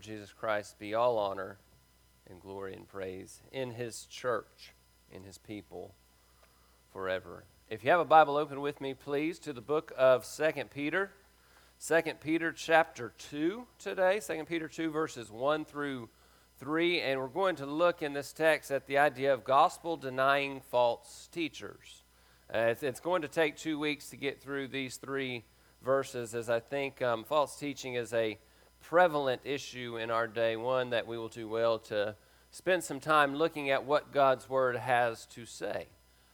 Lord Jesus Christ be all honor and glory and praise in his church, in his people forever. If you have a Bible open with me, please, to the book of 2 Peter. 2 Peter chapter 2 today, 2 Peter 2 verses 1 through 3, and we're going to look in this text at the idea of gospel denying false teachers. Uh, it's, it's, going to take two weeks to get through these three verses, as I think um, false teaching is a prevalent issue in our day, one that we will do well to spend some time looking at what God's Word has to say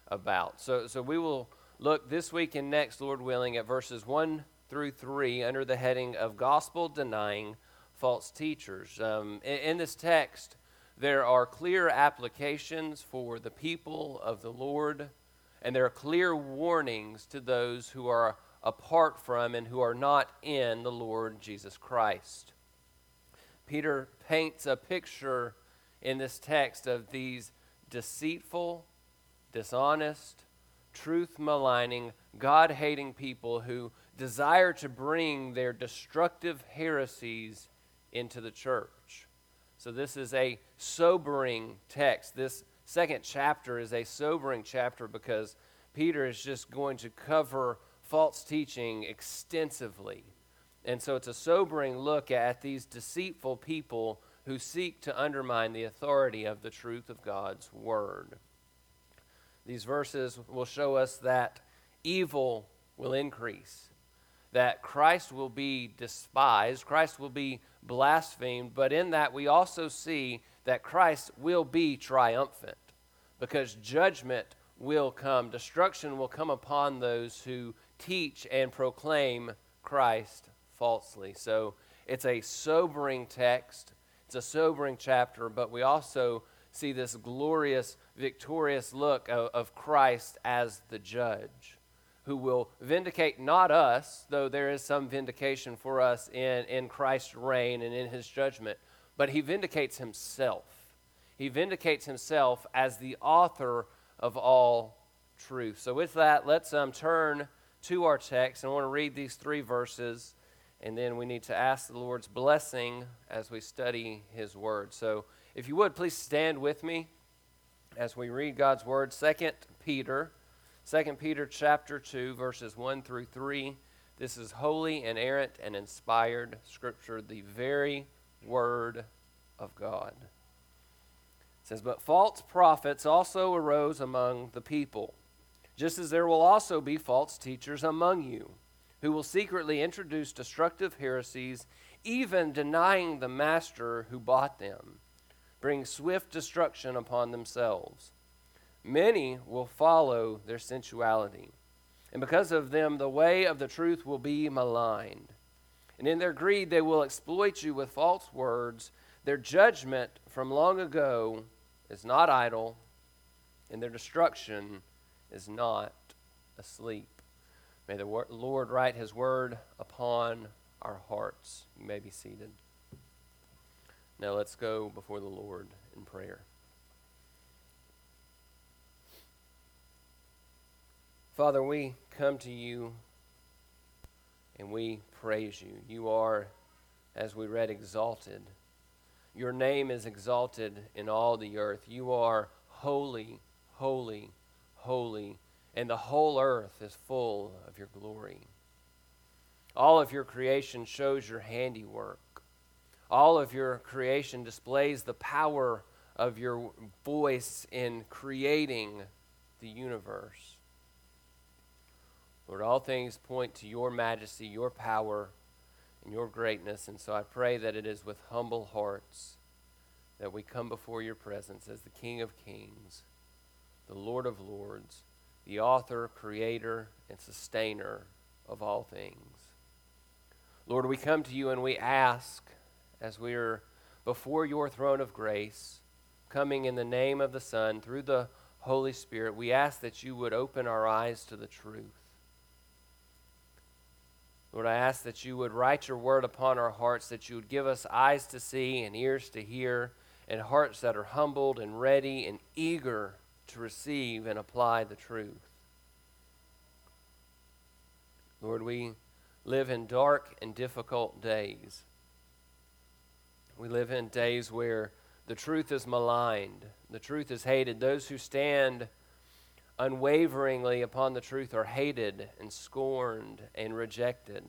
about. So, so we will look this week and next, Lord willing, at verses 1 through 3 under the heading of Gospel Denying False Teachers. Um, in, in this text, there are clear applications for the people of the Lord, and there are clear warnings to those who are apart from and who are not in the Lord Jesus Christ. Peter paints a picture in this text of these deceitful, dishonest, truth maligning, God hating people who desire to bring their destructive heresies into the church. So, this is a sobering text. This second chapter is a sobering chapter because Peter is just going to cover false teaching extensively. And so it's a sobering look at these deceitful people who seek to undermine the authority of the truth of God's word. These verses will show us that evil will increase, that Christ will be despised, Christ will be blasphemed, but in that we also see that Christ will be triumphant because judgment will come, destruction will come upon those who teach and proclaim Christ falsely. So it's a sobering text, it's a sobering chapter, but we also see this glorious, victorious look of, of Christ as the judge who will vindicate not us, though there is some vindication for us in, in Christ's reign and in his judgment, but he vindicates himself. He vindicates himself as the author of all truth. So, with that, let's um, turn to our text. And I want to read these three verses, and then we need to ask the Lord's blessing as we study His Word. So, if you would, please stand with me as we read God's Word. Second Peter, Second Peter chapter 2, verses 1 through 3. This is holy, inerrant, and inspired Scripture, the very Word of God. It says, But false prophets also arose among the people just as there will also be false teachers among you, who will secretly introduce destructive heresies, even denying the master who bought them, bring swift destruction upon themselves. Many will follow their sensuality, and because of them, the way of the truth will be maligned. And in their greed, they will exploit you with false words. Their judgment from long ago is not idle, and their destruction is not asleep. May the Lord write his word upon our hearts. You may be seated. Now let's go before the Lord in prayer. Father, we come to you and we praise you. You are, as we read, exalted. Your name is exalted in all the earth. You are holy, holy, holy, and the whole earth is full of your glory. All of your creation shows your handiwork. All of your creation displays the power of your voice in creating the universe. Lord, all things point to your majesty, your power, and your greatness. And so I pray that it is with humble hearts that we come before your presence as the King of Kings the Lord of Lords, the author, creator, and sustainer of all things. Lord, we come to you and we ask as we are before your throne of grace, coming in the name of the Son through the Holy Spirit, we ask that you would open our eyes to the truth. Lord, I ask that you would write your word upon our hearts, that you would give us eyes to see and ears to hear, and hearts that are humbled and ready and eager to receive and apply the truth. Lord, we live in dark and difficult days. We live in days where the truth is maligned, the truth is hated. Those who stand unwaveringly upon the truth are hated and scorned and rejected.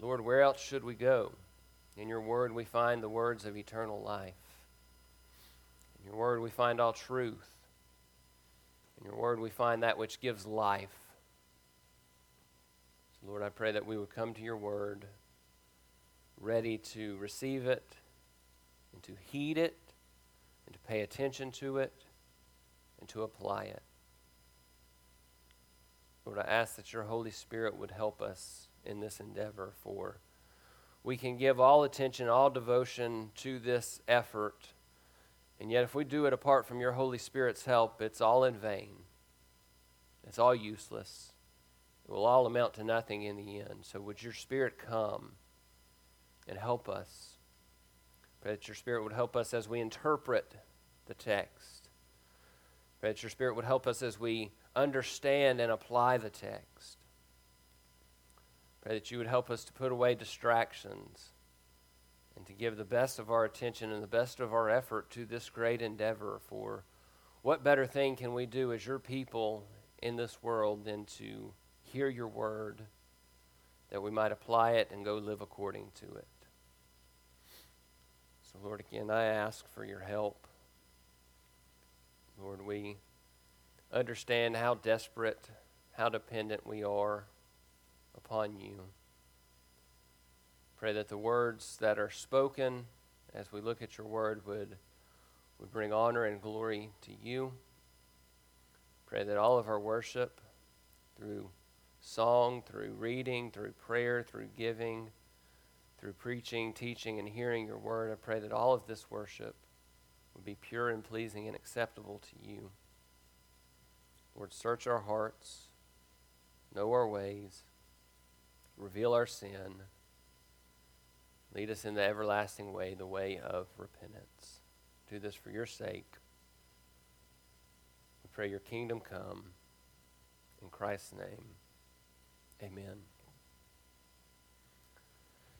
Lord, where else should we go? In your word, we find the words of eternal life. In your word, we find all truth. In your word, we find that which gives life. So, Lord, I pray that we would come to your word ready to receive it and to heed it and to pay attention to it and to apply it. Lord, I ask that your Holy Spirit would help us in this endeavor, for we can give all attention, all devotion to this effort, and yet if we do it apart from your Holy Spirit's help, it's all in vain. It's all useless. It will all amount to nothing in the end. So would your Spirit come? and help us. Pray that your Spirit would help us as we interpret the text. Pray that your Spirit would help us as we understand and apply the text. Pray that you would help us to put away distractions and to give the best of our attention and the best of our effort to this great endeavor. For what better thing can we do as your people in this world than to hear your word, that we might apply it and go live according to it? So, Lord, again, I ask for your help. Lord, we understand how desperate, how dependent we are upon you. Pray that the words that are spoken as we look at your word would, would bring honor and glory to you. Pray that all of our worship through song, through reading, through prayer, through giving, through preaching, teaching, and hearing your word, I pray that all of this worship would be pure and pleasing and acceptable to you. Lord, search our hearts, know our ways, reveal our sin, lead us in the everlasting way, the way of repentance. Do this for your sake. We pray your kingdom come. In Christ's name, amen.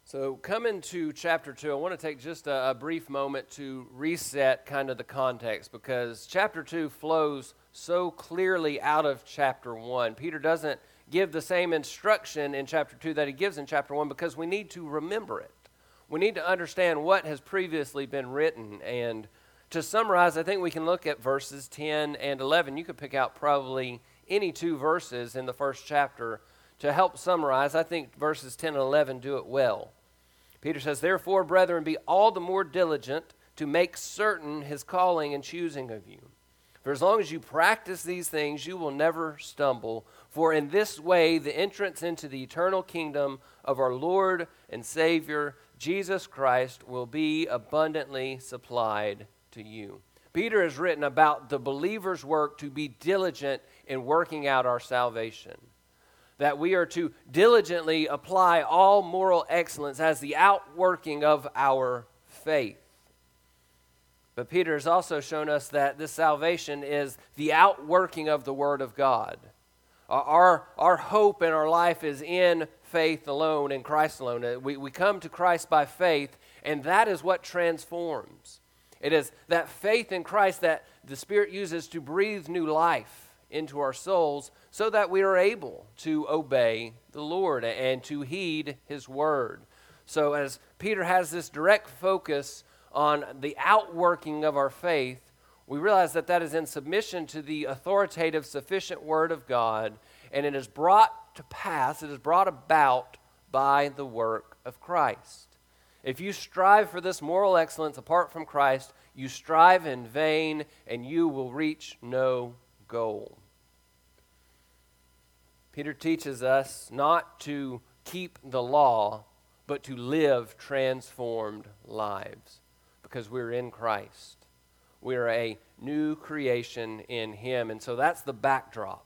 So, coming to chapter 2, I want to take just a, a, brief moment to reset kind of the context because chapter 2 flows so clearly out of chapter 1. Peter doesn't give the same instruction in chapter 2 that he gives in chapter 1 because we need to remember it. We need to understand what has previously been written. And to summarize, I think we can look at verses 10 and 11. You could pick out probably any two verses in the first chapter to help summarize, I think verses 10 and 11 do it well. Peter says, Therefore, brethren, be all the more diligent to make certain his calling and choosing of you. For as long as you practice these things, you will never stumble. For in this way, the entrance into the eternal kingdom of our Lord and Savior, Jesus Christ, will be abundantly supplied to you. Peter has written about the believer's work to be diligent in working out our salvation that we are to diligently apply all moral excellence as the outworking of our faith. But Peter has also shown us that this salvation is the outworking of the Word of God. Our, our hope in our life is in faith alone, in Christ alone. Uh, we, we come to Christ by faith, and that is what transforms. It is that faith in Christ that the Spirit uses to breathe new life into our souls so that we are able to obey the Lord and to heed his word. So, as Peter has this direct focus on the outworking of our faith, we realize that that is in submission to the authoritative, sufficient word of God, and it is brought to pass, it is brought about by the work of Christ. If you strive for this moral excellence apart from Christ, you strive in vain and you will reach no goal. Peter teaches us not to keep the law, but to live transformed lives because we're in Christ. We're a new creation in Him. And so that's the backdrop.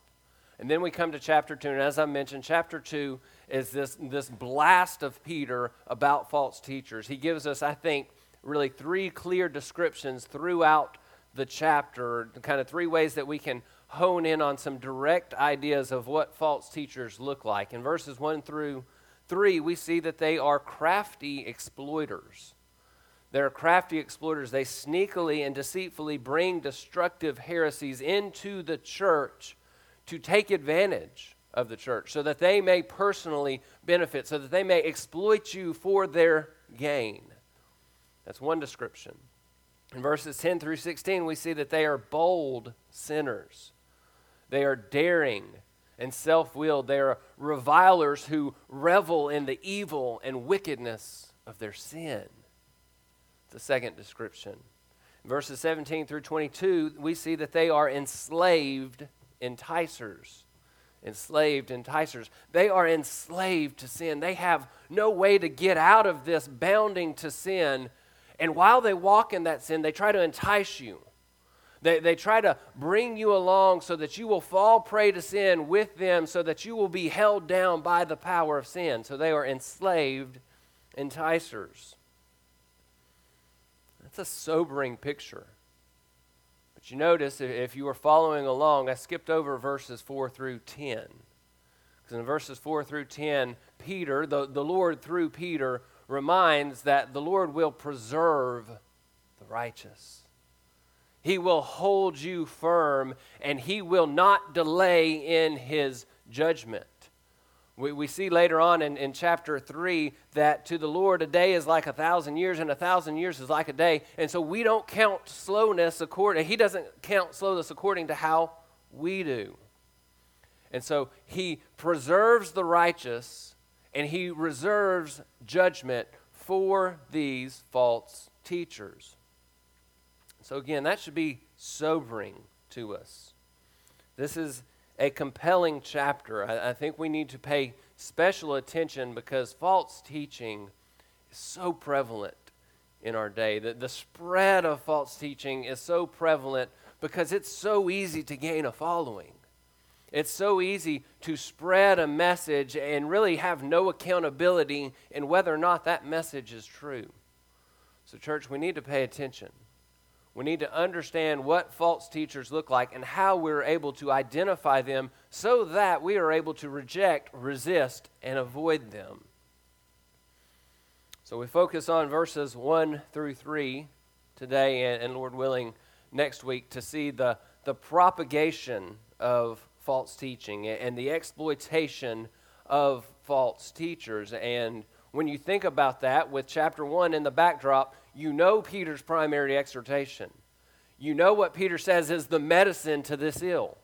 And then we come to chapter 2. And as I mentioned, chapter 2 is this, this blast of Peter about false teachers. He gives us, I think, really three clear descriptions throughout the chapter, kind of three ways that we can hone in on some direct ideas of what false teachers look like. In verses 1 through 3, we see that they are crafty exploiters. They're crafty exploiters. They sneakily and deceitfully bring destructive heresies into the church to take advantage of the church so that they may personally benefit, so that they may exploit you for their gain. That's one description. In verses 10 through 16, we see that they are bold sinners. They are daring and self willed. They are revilers who revel in the evil and wickedness of their sin. The second description. In verses 17 through 22, we see that they are enslaved enticers. Enslaved enticers. They are enslaved to sin. They have no way to get out of this bounding to sin. And while they walk in that sin, they try to entice you. They, they try to bring you along so that you will fall prey to sin with them, so that you will be held down by the power of sin. So they are enslaved enticers. That's a sobering picture. You notice, if you were following along, I skipped over verses 4 through 10. Because in verses 4 through 10, Peter, the, the Lord through Peter, reminds that the Lord will preserve the righteous. He will hold you firm, and He will not delay in His judgment. We, we see later on in, in chapter 3 that to the Lord a day is like a thousand years, and a thousand years is like a day. And so we don't count slowness according, He doesn't count slowness according to how we do. And so He preserves the righteous, and He reserves judgment for these false teachers. So, again, that should be sobering to us. This is a compelling chapter. I, I, think we need to pay special attention because false teaching is so prevalent in our day. The, the spread of false teaching is so prevalent because it's so easy to gain a following. It's so easy to spread a message and really have no accountability in whether or not that message is true. So, church, we need to pay attention. We need to understand what false teachers look like and how we're able to identify them so that we are able to reject, resist, and avoid them. So we focus on verses 1 through 3 today, and, and Lord willing, next week to see the, the propagation of false teaching and the exploitation of false teachers. And when you think about that with chapter 1 in the backdrop, you know Peter's primary exhortation. You know what Peter says is the medicine to this ill.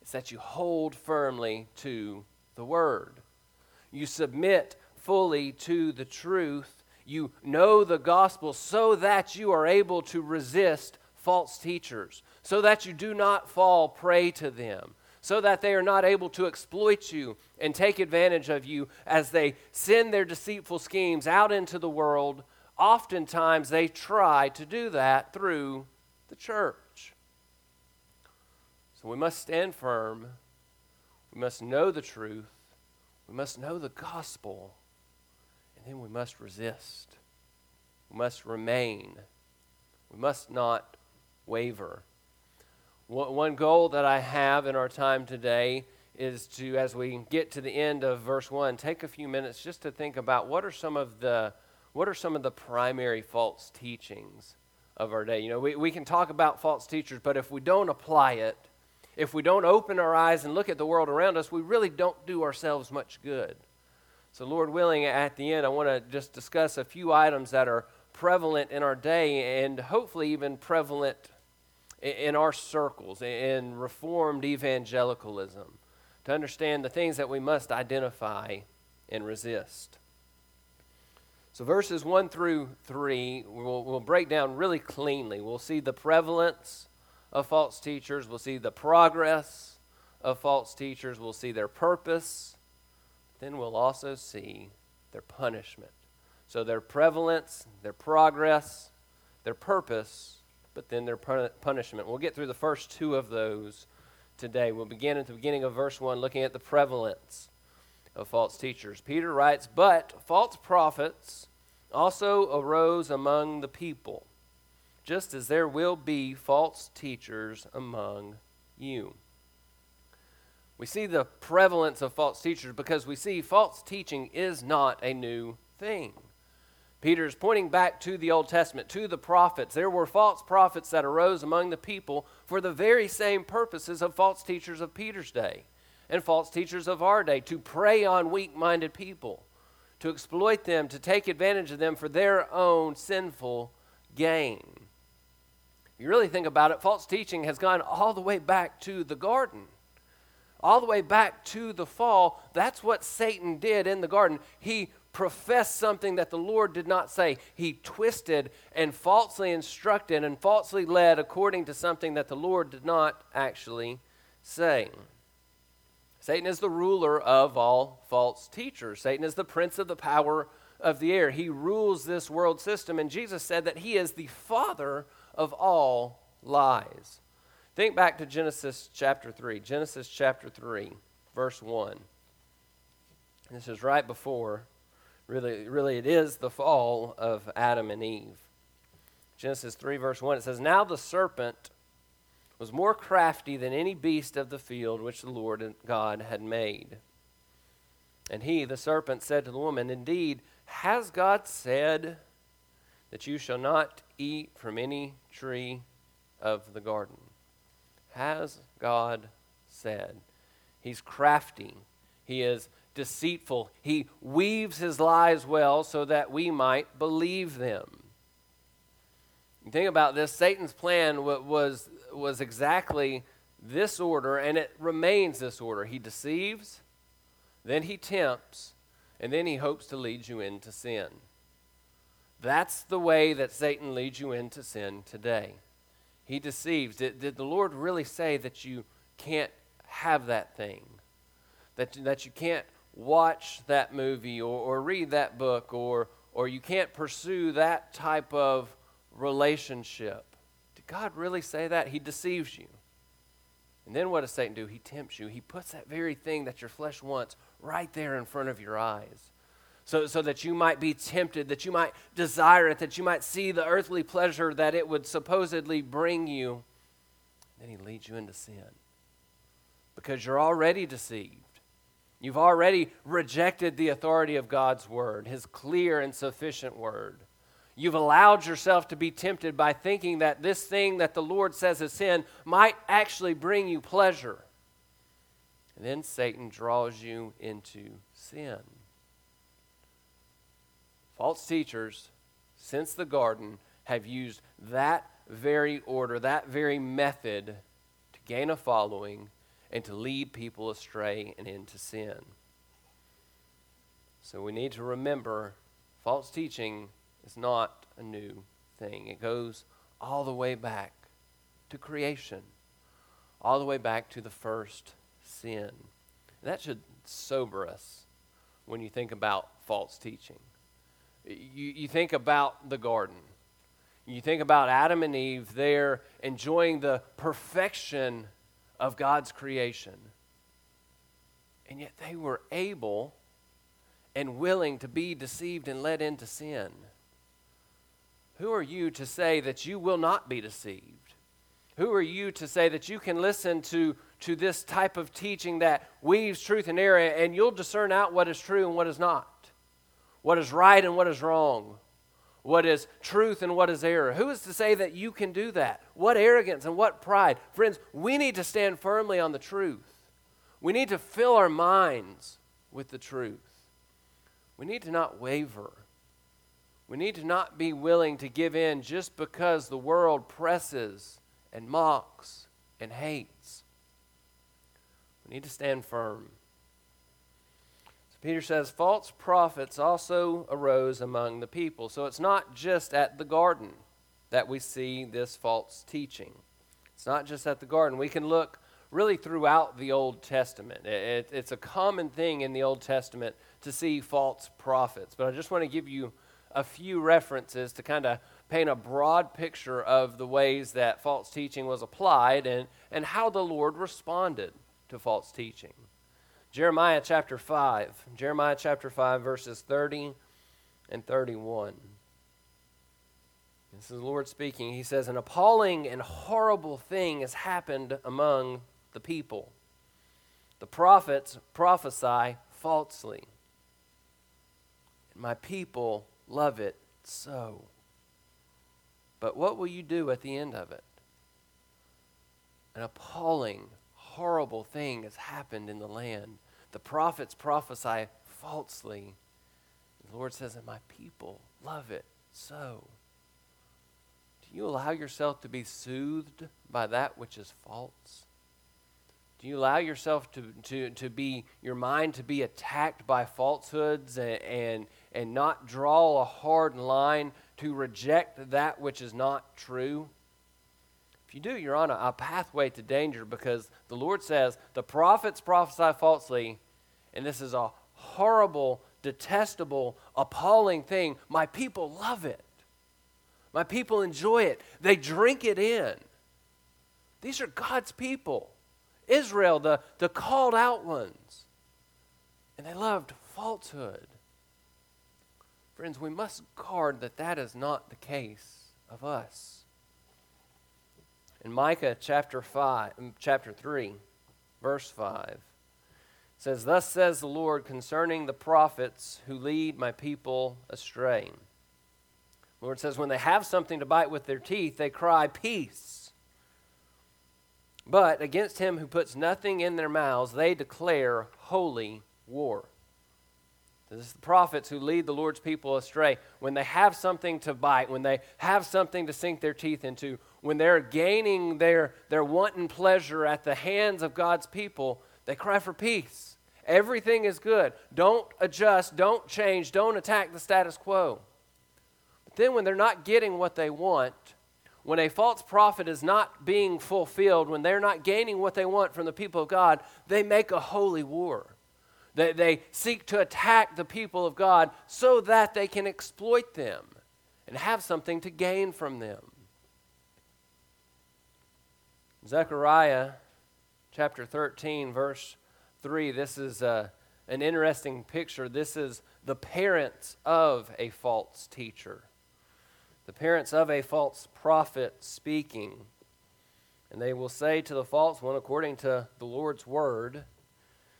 It's that you hold firmly to the word. You submit fully to the truth. You know the gospel so that you are able to resist false teachers, so that you do not fall prey to them, so that they are not able to exploit you and take advantage of you as they send their deceitful schemes out into the world oftentimes they try to do that through the church. So we must stand firm. We must know the truth. We must know the gospel. And then we must resist. We must remain. We must not waver. One goal that I have in our time today is to, as we get to the end of verse 1, take a few minutes just to think about what are some of the what are some of the primary false teachings of our day? You know, we, we can talk about false teachers, but if we don't apply it, if we don't open our eyes and look at the world around us, we really don't do ourselves much good. So, Lord willing, at the end, I want to just discuss a few items that are prevalent in our day and hopefully even prevalent in our circles, in Reformed evangelicalism, to understand the things that we must identify and resist. So, verses 1 through 3, we'll, we'll break down really cleanly. We'll see the prevalence of false teachers, we'll see the progress of false teachers, we'll see their purpose, then we'll also see their punishment. So, their prevalence, their progress, their purpose, but then their punishment. We'll get through the first two of those today. We'll begin at the beginning of verse 1, looking at the prevalence of false teachers. Peter writes, But false prophets also arose among the people, just as there will be false teachers among you. We see the prevalence of false teachers because we see false teaching is not a new thing. Peter is pointing back to the Old Testament, to the prophets. There were false prophets that arose among the people for the very same purposes of false teachers of Peter's day and false teachers of our day to prey on weak minded people, to exploit them, to take advantage of them for their own sinful gain. You really think about it, false teaching has gone all the way back to the garden all the way back to the fall, that's what Satan did in the garden. He professed something that the Lord did not say. He twisted and falsely instructed and falsely led according to something that the Lord did not actually say. Satan is the ruler of all false teachers. Satan is the prince of the power of the air. He rules this world system, and Jesus said that he is the father of all lies. Think back to Genesis chapter 3. Genesis chapter 3, verse 1. This is right before, really, really, it is the fall of Adam and Eve. Genesis 3, verse 1, it says, Now the serpent was more crafty than any beast of the field which the Lord God had made. And he, the serpent, said to the woman, Indeed, has God said that you shall not eat from any tree of the garden? has God said? He's crafty. He is deceitful. He weaves his lies well so that we might believe them. Think about this Satan's plan was, was exactly this order, and it remains this order. He deceives, then he tempts, and then he hopes to lead you into sin. That's the way that Satan leads you into sin today he deceives. Did, did the Lord really say that you can't have that thing? That, that you can't watch that movie or, or read that book or, or you can't pursue that type of relationship? Did God really say that? He deceives you. And then what does Satan do? He tempts you. He puts that very thing that your flesh wants right there in front of your eyes so, so that you might be tempted, that you might desire it, that you might see the earthly pleasure that it would supposedly bring you. Then he leads you into sin because you're already deceived. You've already rejected the authority of God's word, his clear and sufficient word. You've allowed yourself to be tempted by thinking that this thing that the Lord says is sin might actually bring you pleasure. And then Satan draws you into sin. False teachers, since the garden, have used that very order, that very method to gain a following and to lead people astray and into sin. So we need to remember false teaching is not a new thing. It goes all the way back to creation, all the way back to the first sin. That should sober us when you think about false teaching. You, you think about the garden. You think about Adam and Eve there enjoying the perfection of God's creation. And yet they were able and willing to be deceived and led into sin. Who are you to say that you will not be deceived? Who are you to say that you can listen to, to this type of teaching that weaves truth and error and you'll discern out what is true and what is not? what is right and what is wrong, what is truth and what is error. Who is to say that you can do that? What arrogance and what pride. Friends, we need to stand firmly on the truth. We need to fill our minds with the truth. We need to not waver. We need to not be willing to give in just because the world presses and mocks and hates. We need to stand firm. Peter says false prophets also arose among the people. So it's not just at the garden that we see this false teaching. It's not just at the garden. We can look really throughout the Old Testament. It, it, it's a common thing in the Old Testament to see false prophets. But I just want to give you a few references to kind of paint a broad picture of the ways that false teaching was applied and, and how the Lord responded to false teaching. Jeremiah chapter 5. Jeremiah chapter 5, verses 30 and 31. This is the Lord speaking. He says, An appalling and horrible thing has happened among the people. the prophets prophesy falsely. And my people love it so. But what will you do at the end of it? An appalling, horrible thing has happened in the land. The prophets prophesy falsely. The Lord says, and my people love it so. Do you allow yourself to be soothed by that which is false? Do you allow yourself to, to, to be, your mind to be attacked by falsehoods and, and, and not draw a hard line to reject that which is not true? If you do, you're on a, a pathway to danger because the Lord says the prophets prophesy falsely, and this is a horrible, detestable, appalling thing. My people love it. My people enjoy it. They drink it in. These are God's people. Israel, the, the called out ones. And they loved falsehood. Friends, we must guard that that is not the case of us. In Micah chapter 5, um, chapter 3, verse 5, says, Thus says the Lord concerning the prophets who lead my people astray. The Lord says, When they have something to bite with their teeth, they cry, Peace. But against him who puts nothing in their mouths, they declare holy war. This is the prophets who lead the Lord's people astray. When they have something to bite, when they have something to sink their teeth into, when they're gaining their, their wanton pleasure at the hands of God's people, they cry for peace. Everything is good. Don't adjust, don't change, don't attack the status quo. But then, when they're not getting what they want, when a false prophet is not being fulfilled, when they're not gaining what they want from the people of God, they make a holy war. They, they seek to attack the people of God so that they can exploit them and have something to gain from them. Zechariah chapter 13, verse 3, this is a, uh, an interesting picture. This is the parents of a false teacher, the parents of a false prophet speaking. And they will say to the false one, according to the Lord's word,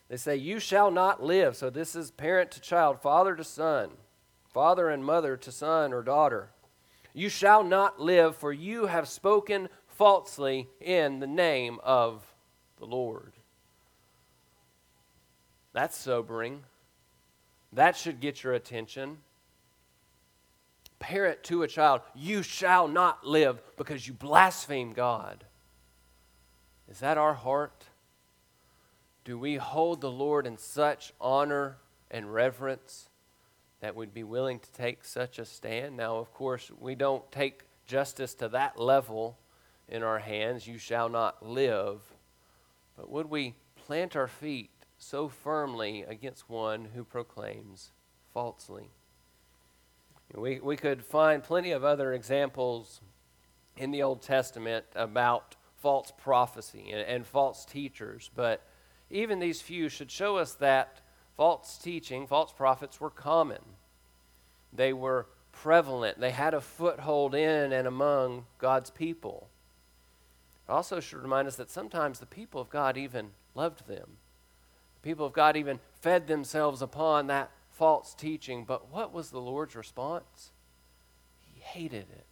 they say, You shall not live. So this is parent to child, father to son, father and mother to son or daughter. You shall not live, for you have spoken falsely in the name of the Lord. That's sobering. That should get your attention. Parent to a child, you shall not live because you blaspheme God. Is that our heart? Do we hold the Lord in such honor and reverence that we'd be willing to take such a stand? Now, of course, we don't take justice to that level in our hands. You shall not live. But would we plant our feet so firmly against one who proclaims falsely? We, we could find plenty of other examples in the Old Testament about false prophecy and, and false teachers, but even these few should show us that false teaching, false prophets were common. They were prevalent. They had a foothold in and among God's people. It also should remind us that sometimes the people of God even loved them. The people of God even fed themselves upon that false teaching. But what was the Lord's response? He hated it,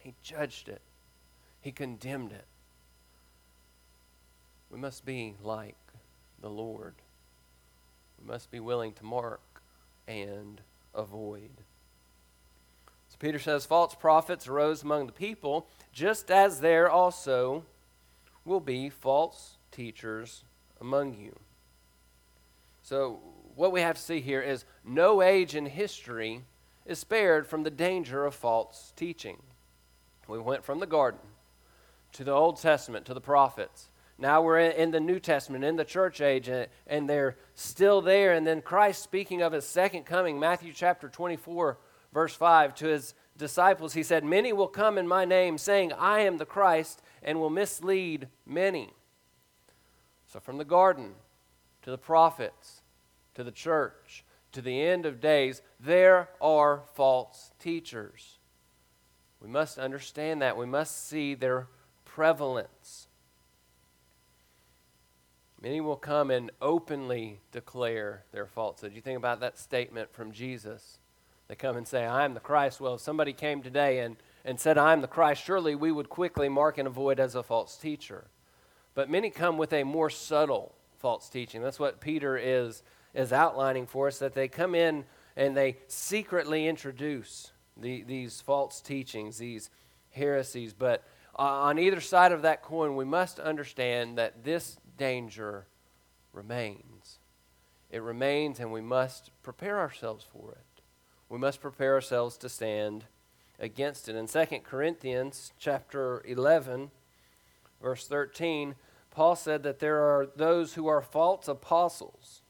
He judged it, He condemned it. We must be like the Lord. We must be willing to mark and avoid. So Peter says, False prophets arose among the people, just as there also will be false teachers among you. So, what we have to see here is no age in history is spared from the danger of false teaching. We went from the garden to the Old Testament to the prophets now we're in the New Testament, in the church age, and they're still there. And then Christ, speaking of his second coming, Matthew chapter 24, verse 5, to his disciples, he said, Many will come in my name, saying, I am the Christ, and will mislead many. So from the garden to the prophets to the church to the end of days, there are false teachers. We must understand that. We must see their prevalence. Many will come and openly declare their falsehood. You think about that statement from Jesus. They come and say, I am the Christ. Well, if somebody came today and, and said, I am the Christ, surely we would quickly mark and avoid as a false teacher. But many come with a more subtle false teaching. That's what Peter is, is outlining for us, that they come in and they secretly introduce the, these false teachings, these heresies. But uh, on either side of that coin, we must understand that this danger remains. It remains, and we must prepare ourselves for it. We must prepare ourselves to stand against it. In 2 Corinthians chapter 11, verse 13, Paul said that there are those who are false apostles.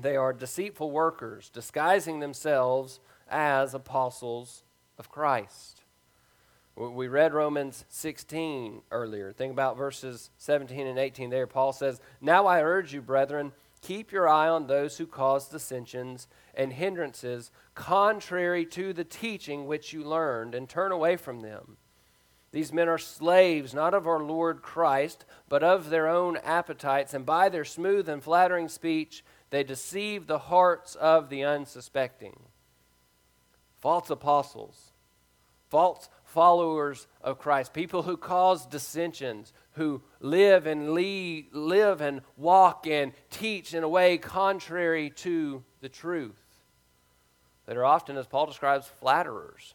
They are deceitful workers, disguising themselves as apostles of Christ. We read Romans 16 earlier. Think about verses 17 and 18 there. Paul says, Now I urge you, brethren, keep your eye on those who cause dissensions and hindrances contrary to the teaching which you learned, and turn away from them. These men are slaves, not of our Lord Christ, but of their own appetites, and by their smooth and flattering speech, they deceive the hearts of the unsuspecting. False apostles, false followers of Christ, people who cause dissensions, who live and lead, live and walk and teach in a way contrary to the truth, that are often, as Paul describes, flatterers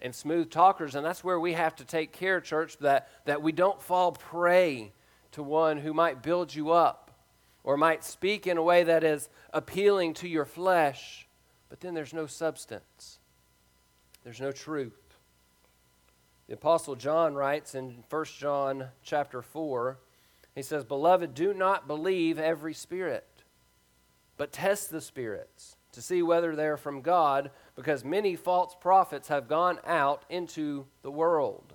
and smooth talkers. And that's where we have to take care, church, that, that we don't fall prey to one who might build you up or might speak in a way that is appealing to your flesh, but then there's no substance, there's no truth. The apostle John writes in 1 John chapter 4, he says, "Beloved, do not believe every spirit, but test the spirits to see whether they are from God, because many false prophets have gone out into the world."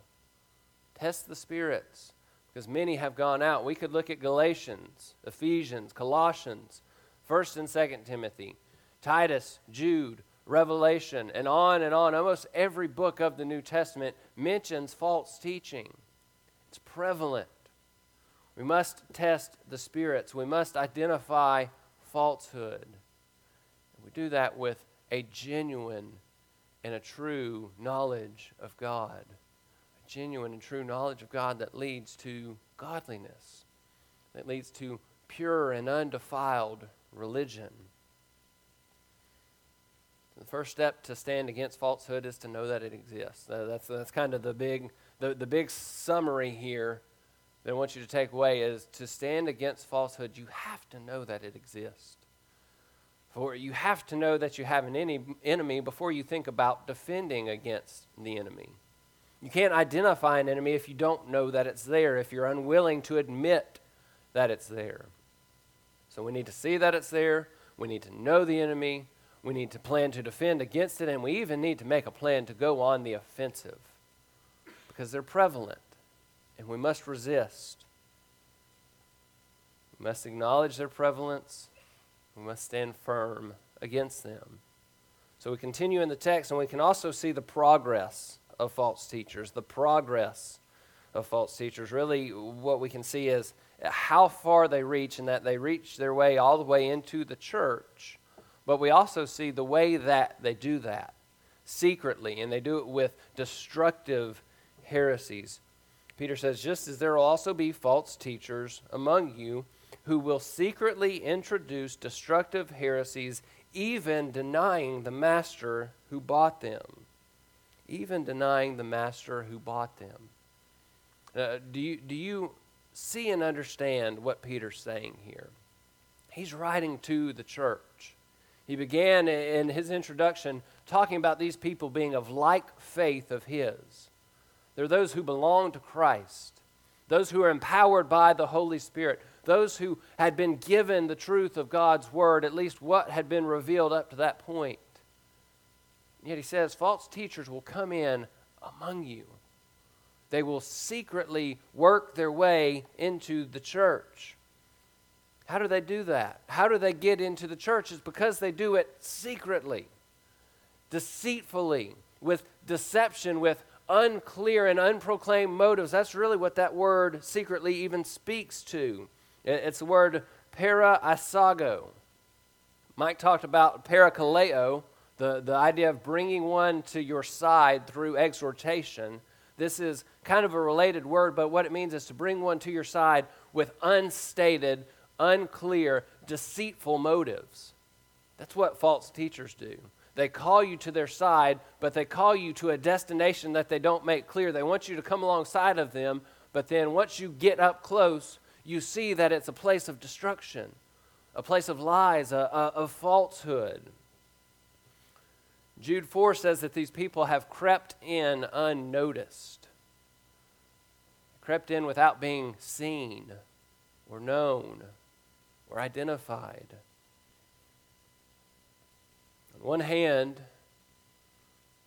Test the spirits, because many have gone out. We could look at Galatians, Ephesians, Colossians, 1st and 2nd Timothy, Titus, Jude, Revelation, and on and on. Almost every book of the New Testament mentions false teaching. It's prevalent. We must test the spirits, we must identify falsehood. We do that with a genuine and a true knowledge of God. A genuine and true knowledge of God that leads to godliness, that leads to pure and undefiled religion. The first step to stand against falsehood is to know that it exists. that's, that's kind of the big, the, the big summary here that I want you to take away is to stand against falsehood, you have to know that it exists. For you have to know that you have an enemy before you think about defending against the enemy. You can't identify an enemy if you don't know that it's there, if you're unwilling to admit that it's there. So we need to see that it's there. We need to know the enemy. We need to plan to defend against it, and we even need to make a plan to go on the offensive because they're prevalent and we must resist. We must acknowledge their prevalence. We must stand firm against them. So we continue in the text, and we can also see the progress of false teachers. The progress of false teachers. Really, what we can see is how far they reach, and that they reach their way all the way into the church but we also see the way that they do that secretly, and they do it with destructive heresies. Peter says, just as there will also be false teachers among you who will secretly introduce destructive heresies, even denying the master who bought them. Even denying the master who bought them. Uh, do, you, do you see and understand what Peter's saying here? He's writing to the church. He began in his introduction talking about these people being of like faith of his. They're those who belong to Christ, those who are empowered by the Holy Spirit, those who had been given the truth of God's word, at least what had been revealed up to that point. Yet he says, false teachers will come in among you. They will secretly work their way into the church. How do they do that? How do they get into the church? It's because they do it secretly, deceitfully, with deception, with unclear and unproclaimed motives. That's really what that word secretly even speaks to. It's the word paraisago. Mike talked about parakaleo, the, the idea of bringing one to your side through exhortation. This is kind of a related word, but what it means is to bring one to your side with unstated, unclear, deceitful motives. That's what false teachers do. They call you to their side, but they call you to a destination that they don't make clear. They want you to come alongside of them, but then once you get up close, you see that it's a place of destruction, a place of lies, a, a, of falsehood. Jude 4 says that these people have crept in unnoticed, crept in without being seen or known identified. On one hand,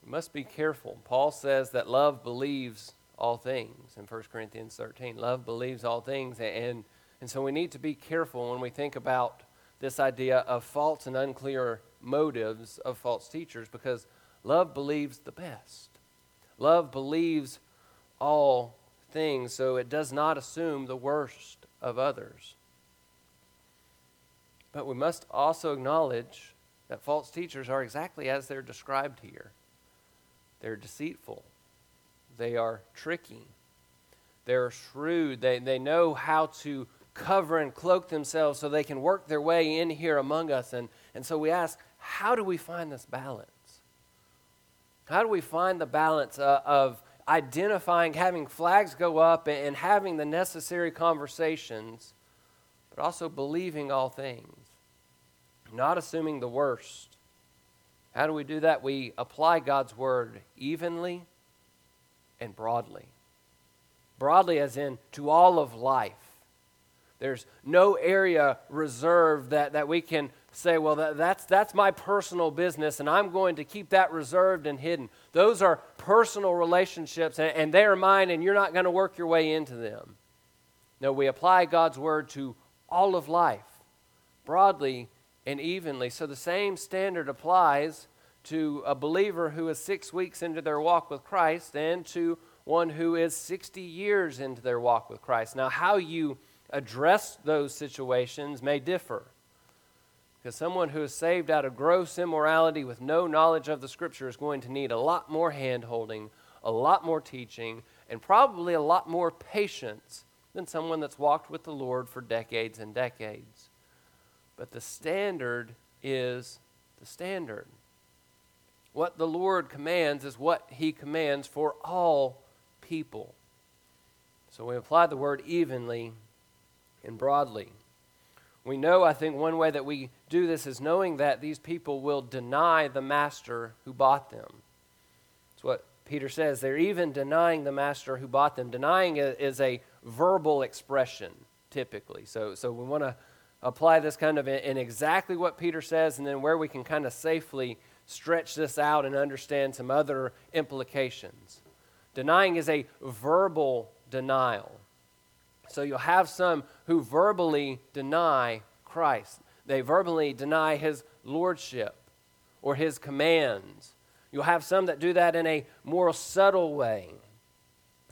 we must be careful. Paul says that love believes all things in 1 Corinthians 13. Love believes all things. And, and so we need to be careful when we think about this idea of false and unclear motives of false teachers because love believes the best. Love believes all things, so it does not assume the worst of others. But we must also acknowledge that false teachers are exactly as they're described here they're deceitful, they are tricky, they're shrewd, they, they know how to cover and cloak themselves so they can work their way in here among us. And, and so we ask, how do we find this balance? How do we find the balance uh, of identifying, having flags go up, and having the necessary conversations, but also believing all things? Not assuming the worst. How do we do that? We apply God's word evenly and broadly. Broadly, as in to all of life. There's no area reserved that, that we can say, well, that, that's, that's my personal business, and I'm going to keep that reserved and hidden. Those are personal relationships, and, and they are mine, and you're not going to work your way into them. No, we apply God's word to all of life, broadly and evenly. So the same standard applies to a believer who is six weeks into their walk with Christ and to one who is 60 years into their walk with Christ. Now, how you address those situations may differ. Because someone who is saved out of gross immorality with no knowledge of the Scripture is going to need a lot more hand holding, a lot more teaching, and probably a lot more patience than someone that's walked with the Lord for decades and decades. But the standard is the standard. What the Lord commands is what He commands for all people. So we apply the word evenly and broadly. We know, I think, one way that we do this is knowing that these people will deny the master who bought them. That's what Peter says. They're even denying the master who bought them. Denying is a verbal expression, typically. So, so we want to apply this kind of in, exactly what Peter says, and then where we can kind of safely stretch this out and understand some other implications. Denying is a verbal denial. So you'll have some who verbally deny Christ. They verbally deny his lordship or his commands. You'll have some that do that in a more subtle way.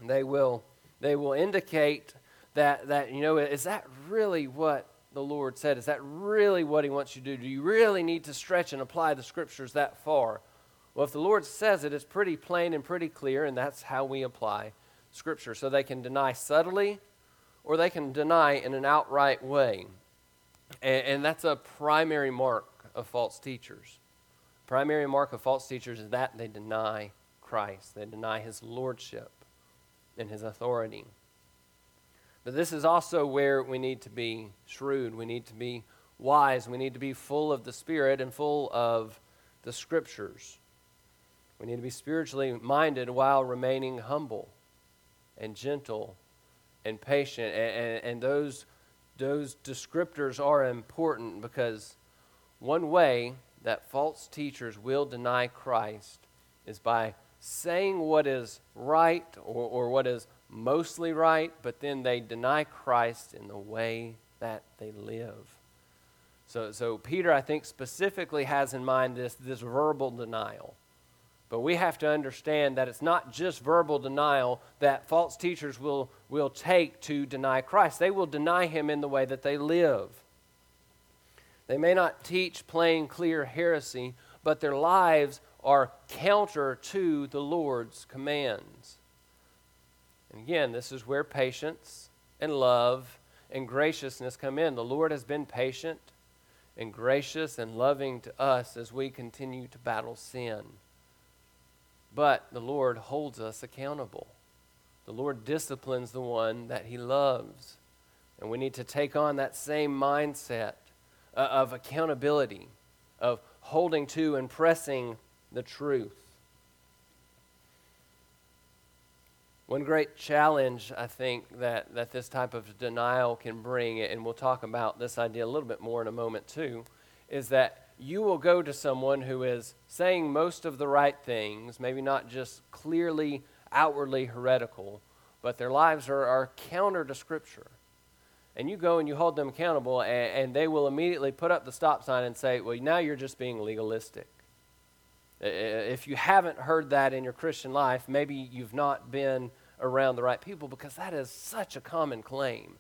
They will, they will indicate that, that, you know, is that really what the Lord said. Is that really what He wants you to do? Do you really need to stretch and apply the scriptures that far? Well, if the Lord says it, it's pretty plain and pretty clear, and that's how we apply scripture. So they can deny subtly or they can deny in an outright way. And, and that's a primary mark of false teachers. Primary mark of false teachers is that they deny Christ, they deny His lordship and His authority. But this is also where we need to be shrewd. We need to be wise. We need to be full of the Spirit and full of the Scriptures. We need to be spiritually minded while remaining humble and gentle and patient. And, and, and those, those descriptors are important because one way that false teachers will deny Christ is by saying what is right or, or what is mostly right, but then they deny Christ in the way that they live. So, so Peter, I think, specifically has in mind this, this verbal denial. But we have to understand that it's not just verbal denial that false teachers will, will take to deny Christ. They will deny him in the way that they live. They may not teach plain, clear heresy, but their lives are counter to the Lord's commands. And again, this is where patience and love and graciousness come in. The Lord has been patient and gracious and loving to us as we continue to battle sin. But the Lord holds us accountable. The Lord disciplines the one that he loves. And we need to take on that same mindset uh, of accountability, of holding to and pressing the truth. One great challenge, I think, that, that this type of denial can bring, and we'll talk about this idea a little bit more in a moment too, is that you will go to someone who is saying most of the right things, maybe not just clearly, outwardly heretical, but their lives are, are counter to Scripture. And you go and you hold them accountable, and, and they will immediately put up the stop sign and say, Well, now you're just being legalistic. If you haven't heard that in your Christian life, maybe you've not been around the right people because that is such a common claim.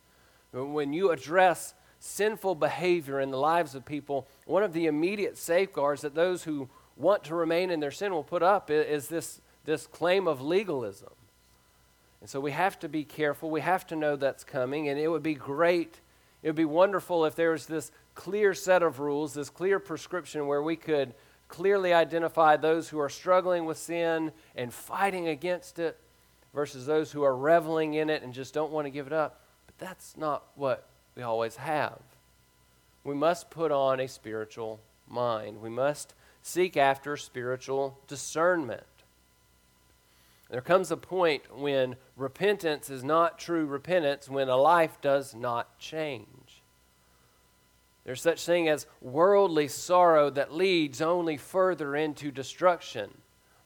When you address sinful behavior in the lives of people, one of the immediate safeguards that those who want to remain in their sin will put up is this, this claim of legalism. And so we have to be careful. We have to know that's coming. And it would be great, it would be wonderful if there was this clear set of rules, this clear prescription where we could clearly identify those who are struggling with sin and fighting against it versus those who are reveling in it and just don't want to give it up. But that's not what we always have. We must put on a spiritual mind. We must seek after spiritual discernment. There comes a point when repentance is not true repentance when a life does not change. There's such thing as worldly sorrow that leads only further into destruction.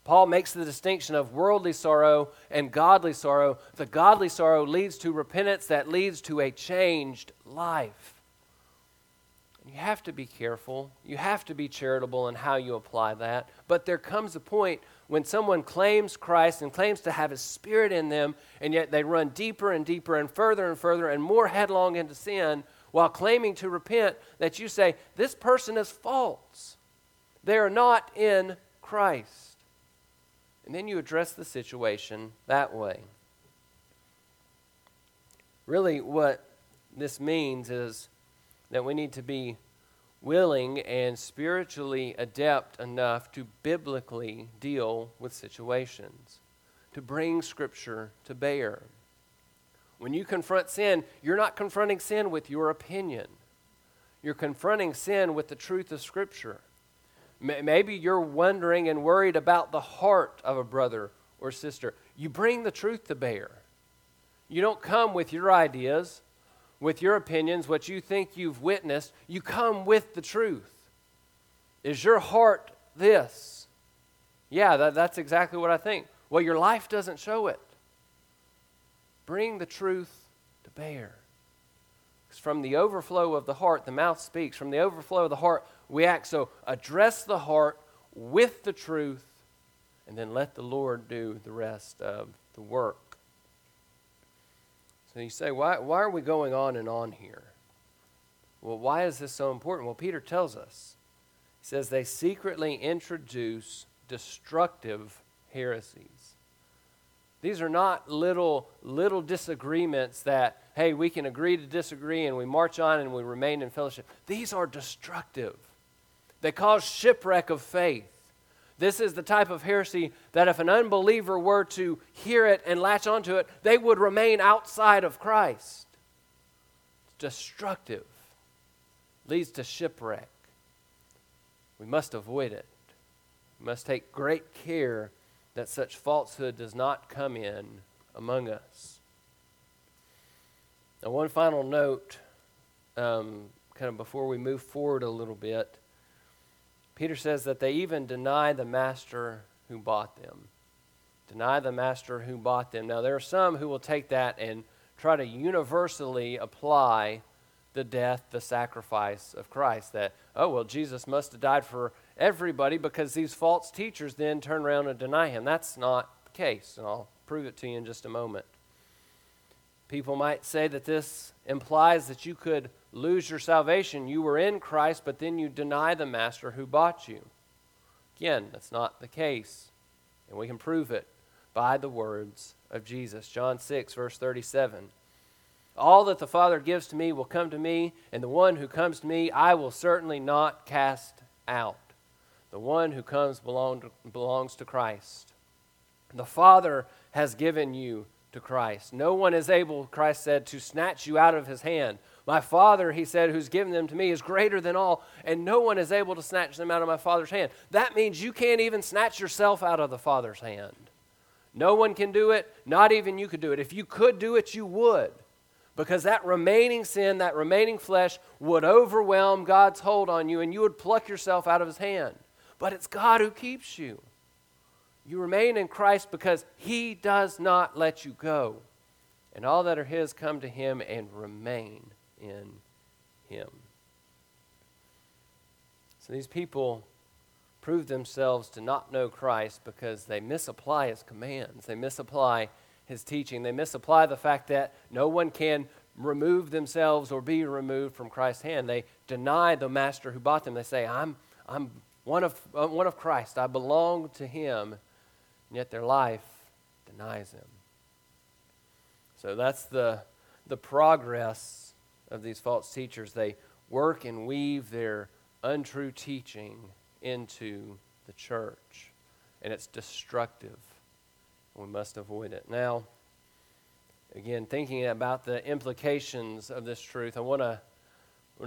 Paul makes the distinction of worldly sorrow and godly sorrow. The godly sorrow leads to repentance that leads to a changed life. You have to be careful. You have to be charitable in how you apply that. But there comes a point when someone claims Christ and claims to have His Spirit in them, and yet they run deeper and deeper and further and further and more headlong into sin while claiming to repent, that you say, This person is false. They are not in Christ. And then you address the situation that way. Really, what this means is that we need to be willing and spiritually adept enough to biblically deal with situations, to bring Scripture to bear. When you confront sin, you're not confronting sin with your opinion. You're confronting sin with the truth of Scripture. Maybe you're wondering and worried about the heart of a brother or sister. You bring the truth to bear. You don't come with your ideas, with your opinions, what you think you've witnessed. You come with the truth. Is your heart this? Yeah, that, that's exactly what I think. Well, your life doesn't show it. Bring the truth to bear. Because from the overflow of the heart, the mouth speaks. From the overflow of the heart, we act. So address the heart with the truth, and then let the Lord do the rest of the work. So you say, why, why are we going on and on here? Well, why is this so important? Well, Peter tells us. He says they secretly introduce destructive heresies. These are not little, little disagreements that, hey, we can agree to disagree and we march on and we remain in fellowship. These are destructive. They cause shipwreck of faith. This is the type of heresy that if an unbeliever were to hear it and latch onto it, they would remain outside of Christ. It's destructive, leads to shipwreck. We must avoid it. We must take great care that such falsehood does not come in among us. Now, one final note, um, kind of before we move forward a little bit. Peter says that they even deny the master who bought them. Deny the master who bought them. Now, there are some who will take that and try to universally apply the death, the sacrifice of Christ. That, oh, well, Jesus must have died for everybody because these false teachers then turn around and deny him. That's not the case, and I'll prove it to you in just a moment. People might say that this implies that you could lose your salvation. You were in Christ, but then you deny the master who bought you. Again, that's not the case, and we can prove it by the words of Jesus. John 6, verse 37. All that the Father gives to me will come to me, and the one who comes to me I will certainly not cast out. The one who comes belong to, belongs to Christ. The Father has given you to Christ. No one is able, Christ said, to snatch you out of his hand. My Father, he said, who's given them to me is greater than all, and no one is able to snatch them out of my Father's hand. That means you can't even snatch yourself out of the Father's hand. No one can do it, not even you could do it. If you could do it, you would. Because that remaining sin, that remaining flesh, would overwhelm God's hold on you, and you would pluck yourself out of his hand. But it's God who keeps you. You remain in Christ because He does not let you go. And all that are His come to Him and remain in Him. So these people prove themselves to not know Christ because they misapply His commands, they misapply His teaching, they misapply the fact that no one can remove themselves or be removed from Christ's hand. They deny the master who bought them. They say, I'm, I'm one, of, I'm one of Christ, I belong to Him and yet their life denies him. So that's the, the progress of these false teachers. They work and weave their untrue teaching into the church, and it's destructive. We must avoid it. Now, again, thinking about the implications of this truth, I want to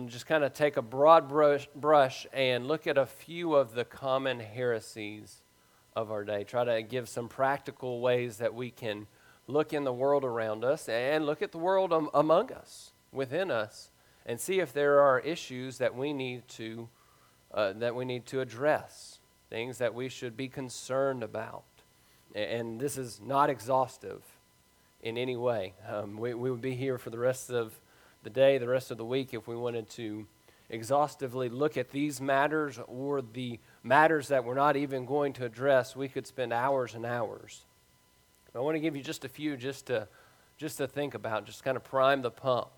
just kind of take a broad brush, brush and look at a few of the common heresies of our day. Try to give some practical ways that we can look in the world around us and look at the world among us, within us, and see if there are issues that we need to uh, that we need to address, things that we should be concerned about. And this is not exhaustive in any way. Um, we, we would be here for the rest of the day, the rest of the week, if we wanted to exhaustively look at these matters or the matters that we're not even going to address, we could spend hours and hours. I want to give you just a few just to, just to think about, just kind of prime the pump.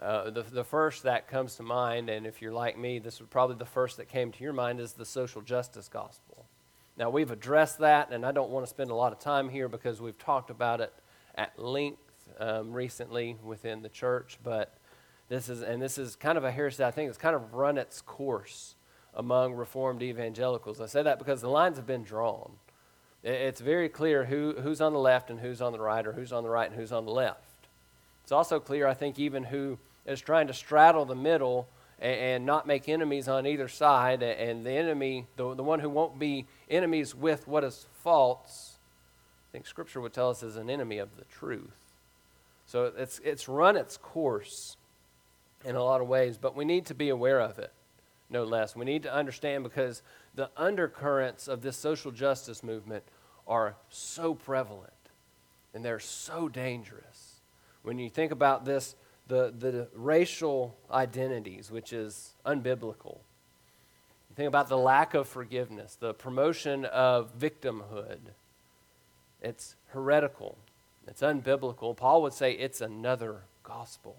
Uh, the, the first that comes to mind, and if you're like me, this would probably the first that came to your mind, is the social justice gospel. Now, we've addressed that, and I don't want to spend a lot of time here because we've talked about it at length um, recently within the church, but this is, and this is kind of a heresy, I think it's kind of run its course among Reformed evangelicals. I say that because the lines have been drawn. It's very clear who, who's on the left and who's on the right, or who's on the right and who's on the left. It's also clear, I think, even who is trying to straddle the middle and, not make enemies on either side, and the enemy, the, the one who won't be enemies with what is false, I think Scripture would tell us is an enemy of the truth. So it's, it's run its course in a lot of ways, but we need to be aware of it, no less. We need to understand because the undercurrents of this social justice movement are so prevalent and they're so dangerous. When you think about this, the, the racial identities, which is unbiblical, you think about the lack of forgiveness, the promotion of victimhood, it's heretical, it's unbiblical. Paul would say it's another gospel.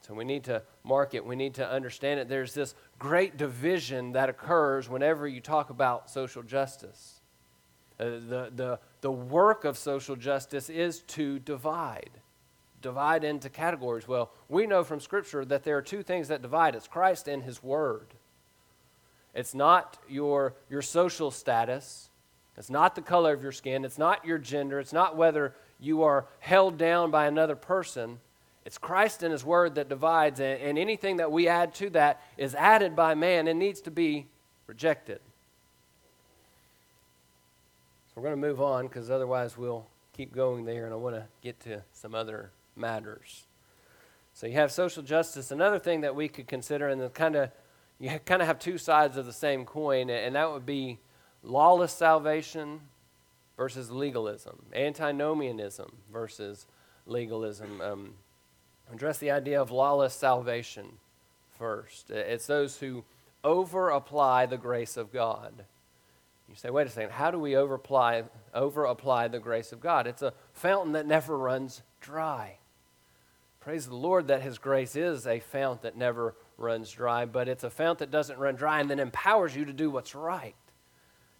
So we need to mark it. We need to understand it. There's this great division that occurs whenever you talk about social justice. Uh, the, the, the work of social justice is to divide, divide into categories. Well, we know from Scripture that there are two things that divide it's Christ and His Word. It's not your, your social status, it's not the color of your skin, it's not your gender, it's not whether you are held down by another person. It's Christ and His Word that divides, and, and anything that we add to that is added by man and needs to be rejected. So we're going to move on because otherwise we'll keep going there, and I want to get to some other matters. So you have social justice. Another thing that we could consider, and kind of you kind of have two sides of the same coin, and that would be lawless salvation versus legalism, antinomianism versus legalism. Um, address the idea of lawless salvation first. It's those who over apply the grace of God. You say, wait a second, how do we over apply, the grace of God? It's a fountain that never runs dry. Praise the Lord that His grace is a fount that never runs dry, but it's a fount that doesn't run dry and then empowers you to do what's right,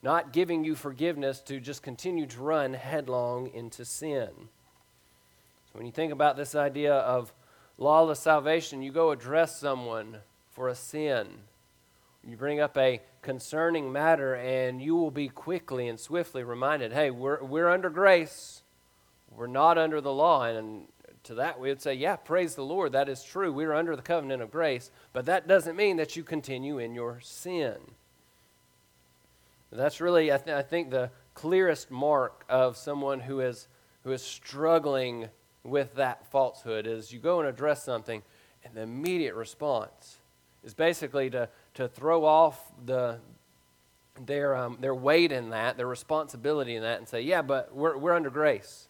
not giving you forgiveness to just continue to run headlong into sin. So when you think about this idea of lawless salvation, you go address someone for a sin. You bring up a concerning matter, and you will be quickly and swiftly reminded hey, we're, we're under grace. We're not under the law. And to that, we would say, yeah, praise the Lord. That is true. We're under the covenant of grace. But that doesn't mean that you continue in your sin. That's really, I, th- I think, the clearest mark of someone who is, who is struggling with that falsehood is you go and address something, and the immediate response is basically to, to throw off the, their, um, their weight in that, their responsibility in that, and say, yeah, but we're, we're under grace.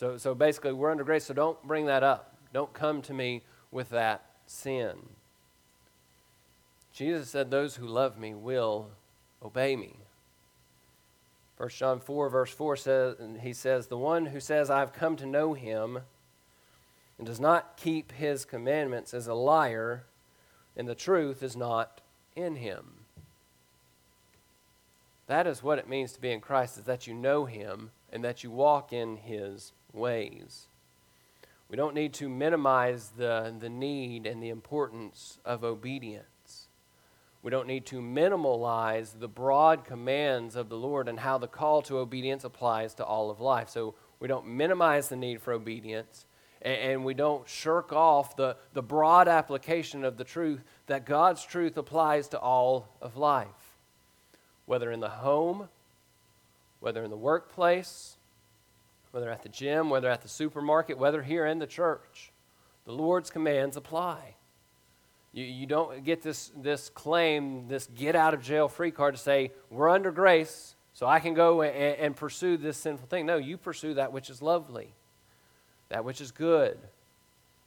So, so basically, we're under grace, so don't bring that up. Don't come to me with that sin. Jesus said, Those who love me will obey me. 1 John 4, verse 4 says, he says, The one who says, I've come to know him, and does not keep his commandments is a liar, and the truth is not in him. That is what it means to be in Christ, is that you know him and that you walk in his ways. We don't need to minimize the, the need and the importance of obedience. We don't need to minimalize the broad commands of the Lord and how the call to obedience applies to all of life. So we don't minimize the need for obedience and, and we don't shirk off the, the broad application of the truth that God's truth applies to all of life. Whether in the home, whether in the workplace, whether at the gym, whether at the supermarket, whether here in the church, the Lord's commands apply. You, you don't get this, this claim, this get out of jail free card to say, we're under grace, so I can go and, and pursue this sinful thing. No, you pursue that which is lovely, that which is good,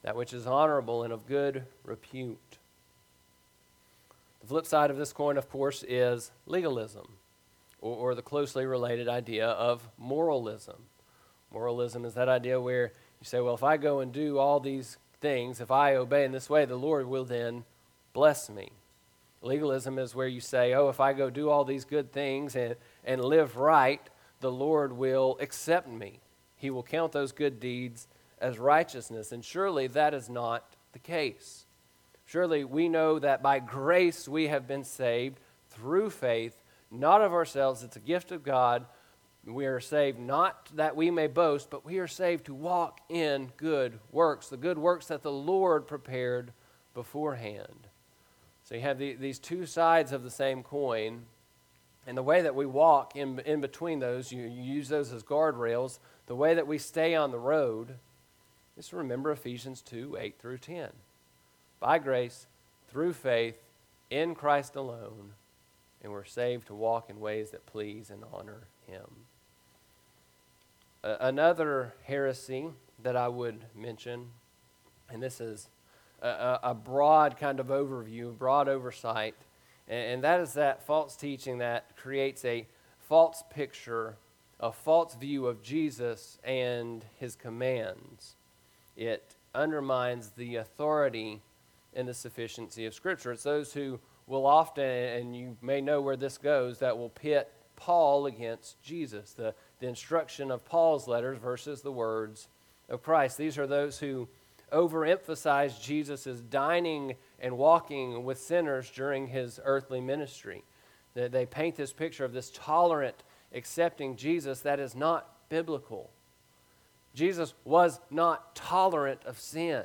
that which is honorable and of good repute. The flip side of this coin, of course, is legalism, or, or the closely related idea of moralism. Moralism is that idea where you say, well, if I go and do all these things, if I obey in this way, the Lord will then bless me. Legalism is where you say, oh, if I go do all these good things and, and live right, the Lord will accept me. He will count those good deeds as righteousness. And surely that is not the case. Surely we know that by grace we have been saved through faith, not of ourselves. It's a gift of God we are saved not that we may boast, but we are saved to walk in good works, the good works that the Lord prepared beforehand. So you have the, these two sides of the same coin. And the way that we walk in, in between those, you, you use those as guardrails. The way that we stay on the road is to remember Ephesians 2 8 through 10. By grace, through faith, in Christ alone, and we're saved to walk in ways that please and honor Him another heresy that I would mention, and this is a, a broad kind of overview, broad oversight, and, and that is that false teaching that creates a false picture, a false view of Jesus and his commands. It undermines the authority and the sufficiency of Scripture. It's those who will often, and you may know where this goes, that will pit Paul against Jesus. The the instruction of Paul's letters versus the words of Christ. These are those who overemphasize Jesus dining and walking with sinners during his earthly ministry. They paint this picture of this tolerant, accepting Jesus that is not biblical. Jesus was not tolerant of sin.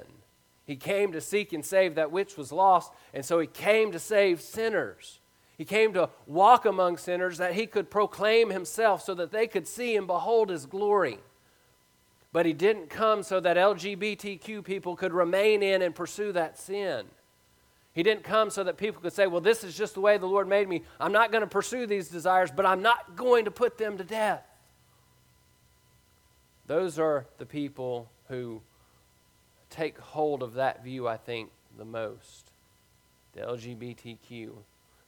He came to seek and save that which was lost, and so he came to save sinners. He came to walk among sinners that he could proclaim himself so that they could see and behold his glory. But he didn't come so that LGBTQ people could remain in and pursue that sin. He didn't come so that people could say, Well, this is just the way the Lord made me. I'm not going to pursue these desires, but I'm not going to put them to death. Those are the people who take hold of that view, I think, the most. The LGBTQ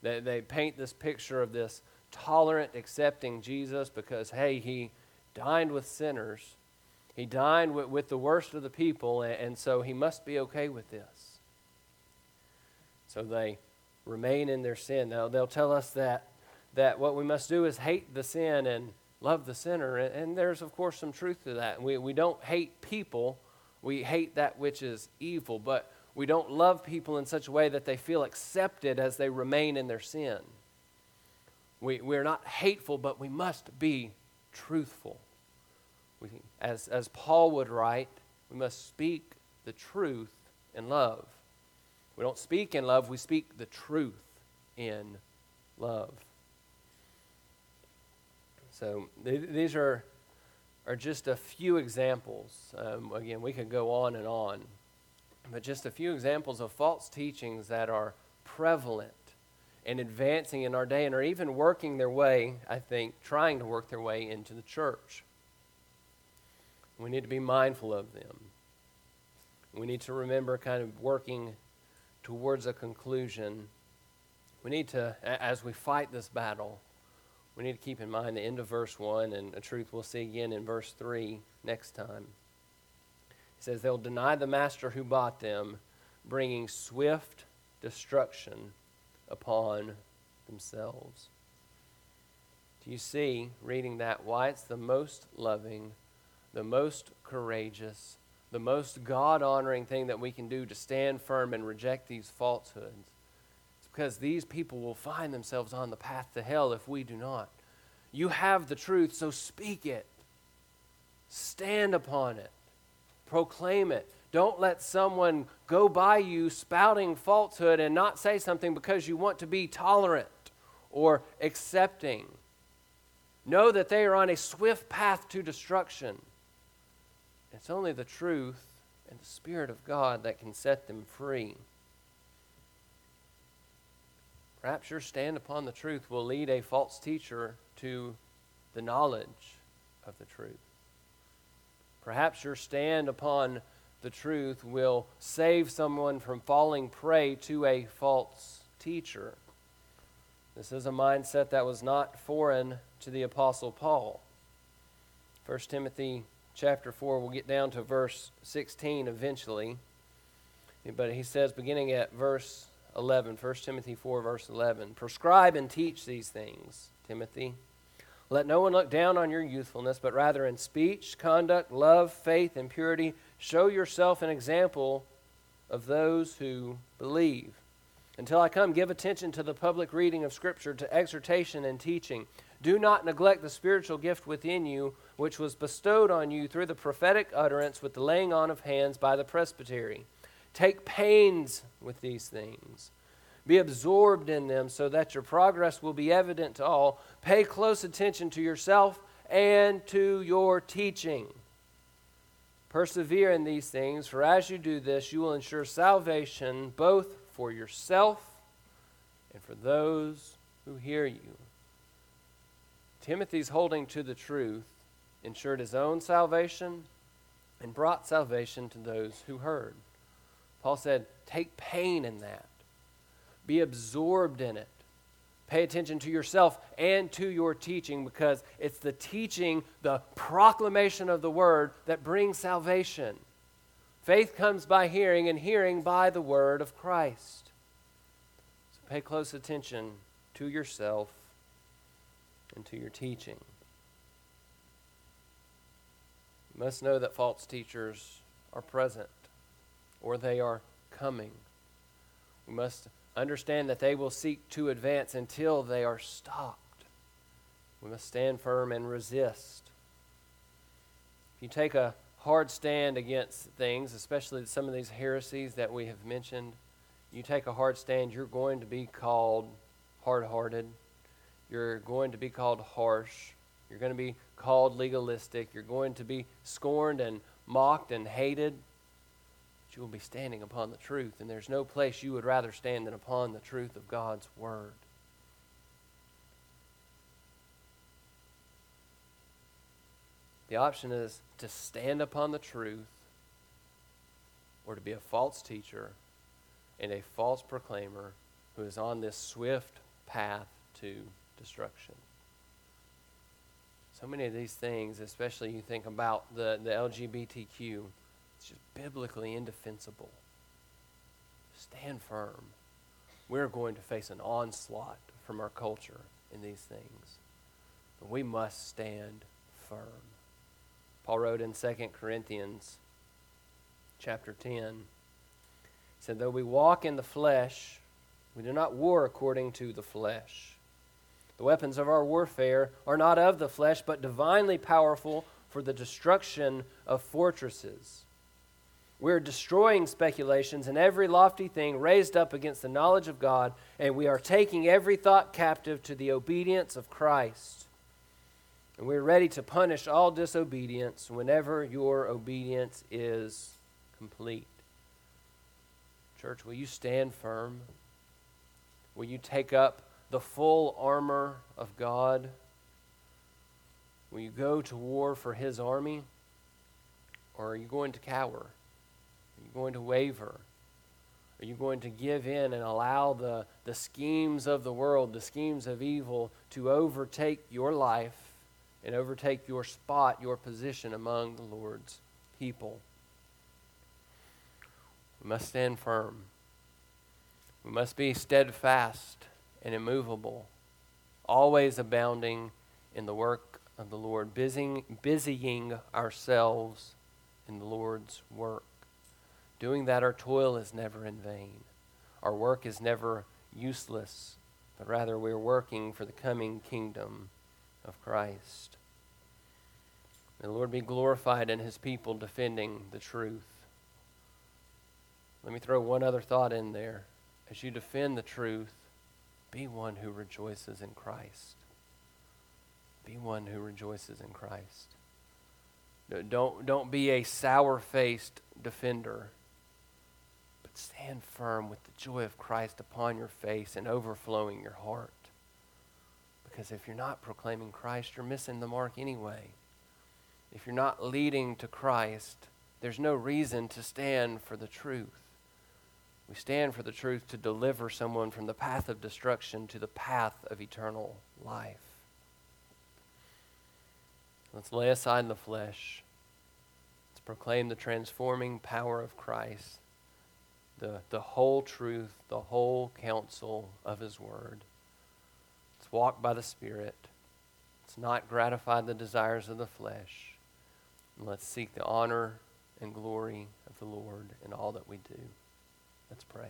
They, they paint this picture of this tolerant, accepting Jesus because, hey, he dined with sinners. He dined with, with the worst of the people, and, and so he must be okay with this. So they remain in their sin. Now, they'll tell us that, that what we must do is hate the sin and love the sinner. And, and there's, of course, some truth to that. We, we don't hate people, we hate that which is evil. But we don't love people in such a way that they feel accepted as they remain in their sin. We, we're not hateful, but we must be truthful. We, as, as Paul would write, we must speak the truth in love. We don't speak in love, we speak the truth in love. So th- these are, are just a few examples. Um, again, we could go on and on, but just a few examples of false teachings that are prevalent and advancing in our day and are even working their way, I think, trying to work their way into the church. We need to be mindful of them. We need to remember kind of working towards a conclusion, we need to, as we fight this battle, we need to keep in mind the end of verse 1 and a truth we'll see again in verse 3 next time. Says, They'll deny the master who bought them, bringing swift destruction upon themselves. Do you see, reading that, why it's the most loving, the most courageous, the most God honoring thing that we can do to stand firm and reject these falsehoods. It's because these people will find themselves on the path to hell if we do not. You have the truth, so speak it. Stand upon it. Proclaim it. Don't let someone go by you spouting falsehood and not say something because you want to be tolerant or accepting. Know that they are on a swift path to destruction. It's only the truth and the Spirit of God that can set them free. Perhaps your stand upon the truth will lead a false teacher to the knowledge of the truth. Perhaps your stand upon the truth will save someone from falling prey to a false teacher. This is a mindset that was not foreign to the Apostle Paul. 1 Timothy chapter 4. We'll get down to verse 16 eventually. But he says, beginning at verse 11, 1 Timothy 4, verse 11, Prescribe and teach these things, Timothy. Let no one look down on your youthfulness, but rather in speech, conduct, love, faith, and purity, show yourself an example of those who believe. Until I come, give attention to the public reading of Scripture, to exhortation and teaching. Do not neglect the spiritual gift within you, which was bestowed on you through the prophetic utterance with the laying on of hands by the presbytery. Take pains with these things. Be absorbed in them so that your progress will be evident to all. Pay close attention to yourself and to your teaching. Persevere in these things, for as you do this, you will ensure salvation both for yourself and for those who hear you. Timothy's holding to the truth ensured his own salvation and brought salvation to those who heard. Paul said, Take pain in that, be absorbed in it. Pay attention to yourself and to your teaching because it's the teaching, the proclamation of the word that brings salvation. Faith comes by hearing, and hearing by the word of Christ. So pay close attention to yourself and to your teaching. You must know that false teachers are present or they are coming. We must understand that they will seek to advance until they are stopped. We must stand firm and resist. If you take a hard stand against things, especially some of these heresies that we have mentioned, you take a hard stand, you're going to be called hard hearted. You're going to be called harsh. You're going to be called legalistic. You're going to be scorned and mocked and hated. But you will be standing upon the truth, and there's no place you would rather stand than upon the truth of God's Word. The option is to stand upon the truth or to be a false teacher and a false proclaimer who is on this swift path to destruction. So many of these things, especially you think about the, the LGBTQ, it's just biblically indefensible. Stand firm. We're going to face an onslaught from our culture in these things. But we must stand firm. Paul wrote in 2 Corinthians chapter 10, said, Though we walk in the flesh, we do not war according to the flesh. The weapons of our warfare are not of the flesh, but divinely powerful for the destruction of fortresses. We're destroying speculations and every lofty thing raised up against the knowledge of God, and we are taking every thought captive to the obedience of Christ. And we're ready to punish all disobedience whenever your obedience is complete. Church, will you stand firm? Will you take up the full armor of God? Will you go to war for his army? Or are you going to cower? Are you going to waver? Are you going to give in and allow the, the schemes of the world, the schemes of evil, to overtake your life and overtake your spot, your position among the Lord's people? We must stand firm. We must be steadfast and immovable, always abounding in the work of the Lord, busying, busying ourselves in the Lord's work. Doing that, our toil is never in vain. Our work is never useless, but rather we're working for the coming kingdom of Christ. May the Lord be glorified in his people defending the truth. Let me throw one other thought in there. As you defend the truth, be one who rejoices in Christ. Be one who rejoices in Christ. Don't, don't be a sour faced defender, but stand firm with the joy of Christ upon your face and overflowing your heart. Because if you're not proclaiming Christ, you're missing the mark anyway. If you're not leading to Christ, there's no reason to stand for the truth. We stand for the truth to deliver someone from the path of destruction to the path of eternal life. Let's lay aside the flesh. Let's proclaim the transforming power of Christ, the, the whole truth, the whole counsel of His Word. Let's walk by the Spirit. Let's not gratify the desires of the flesh. And let's seek the honor and glory of the Lord in all that we do. Let's pray.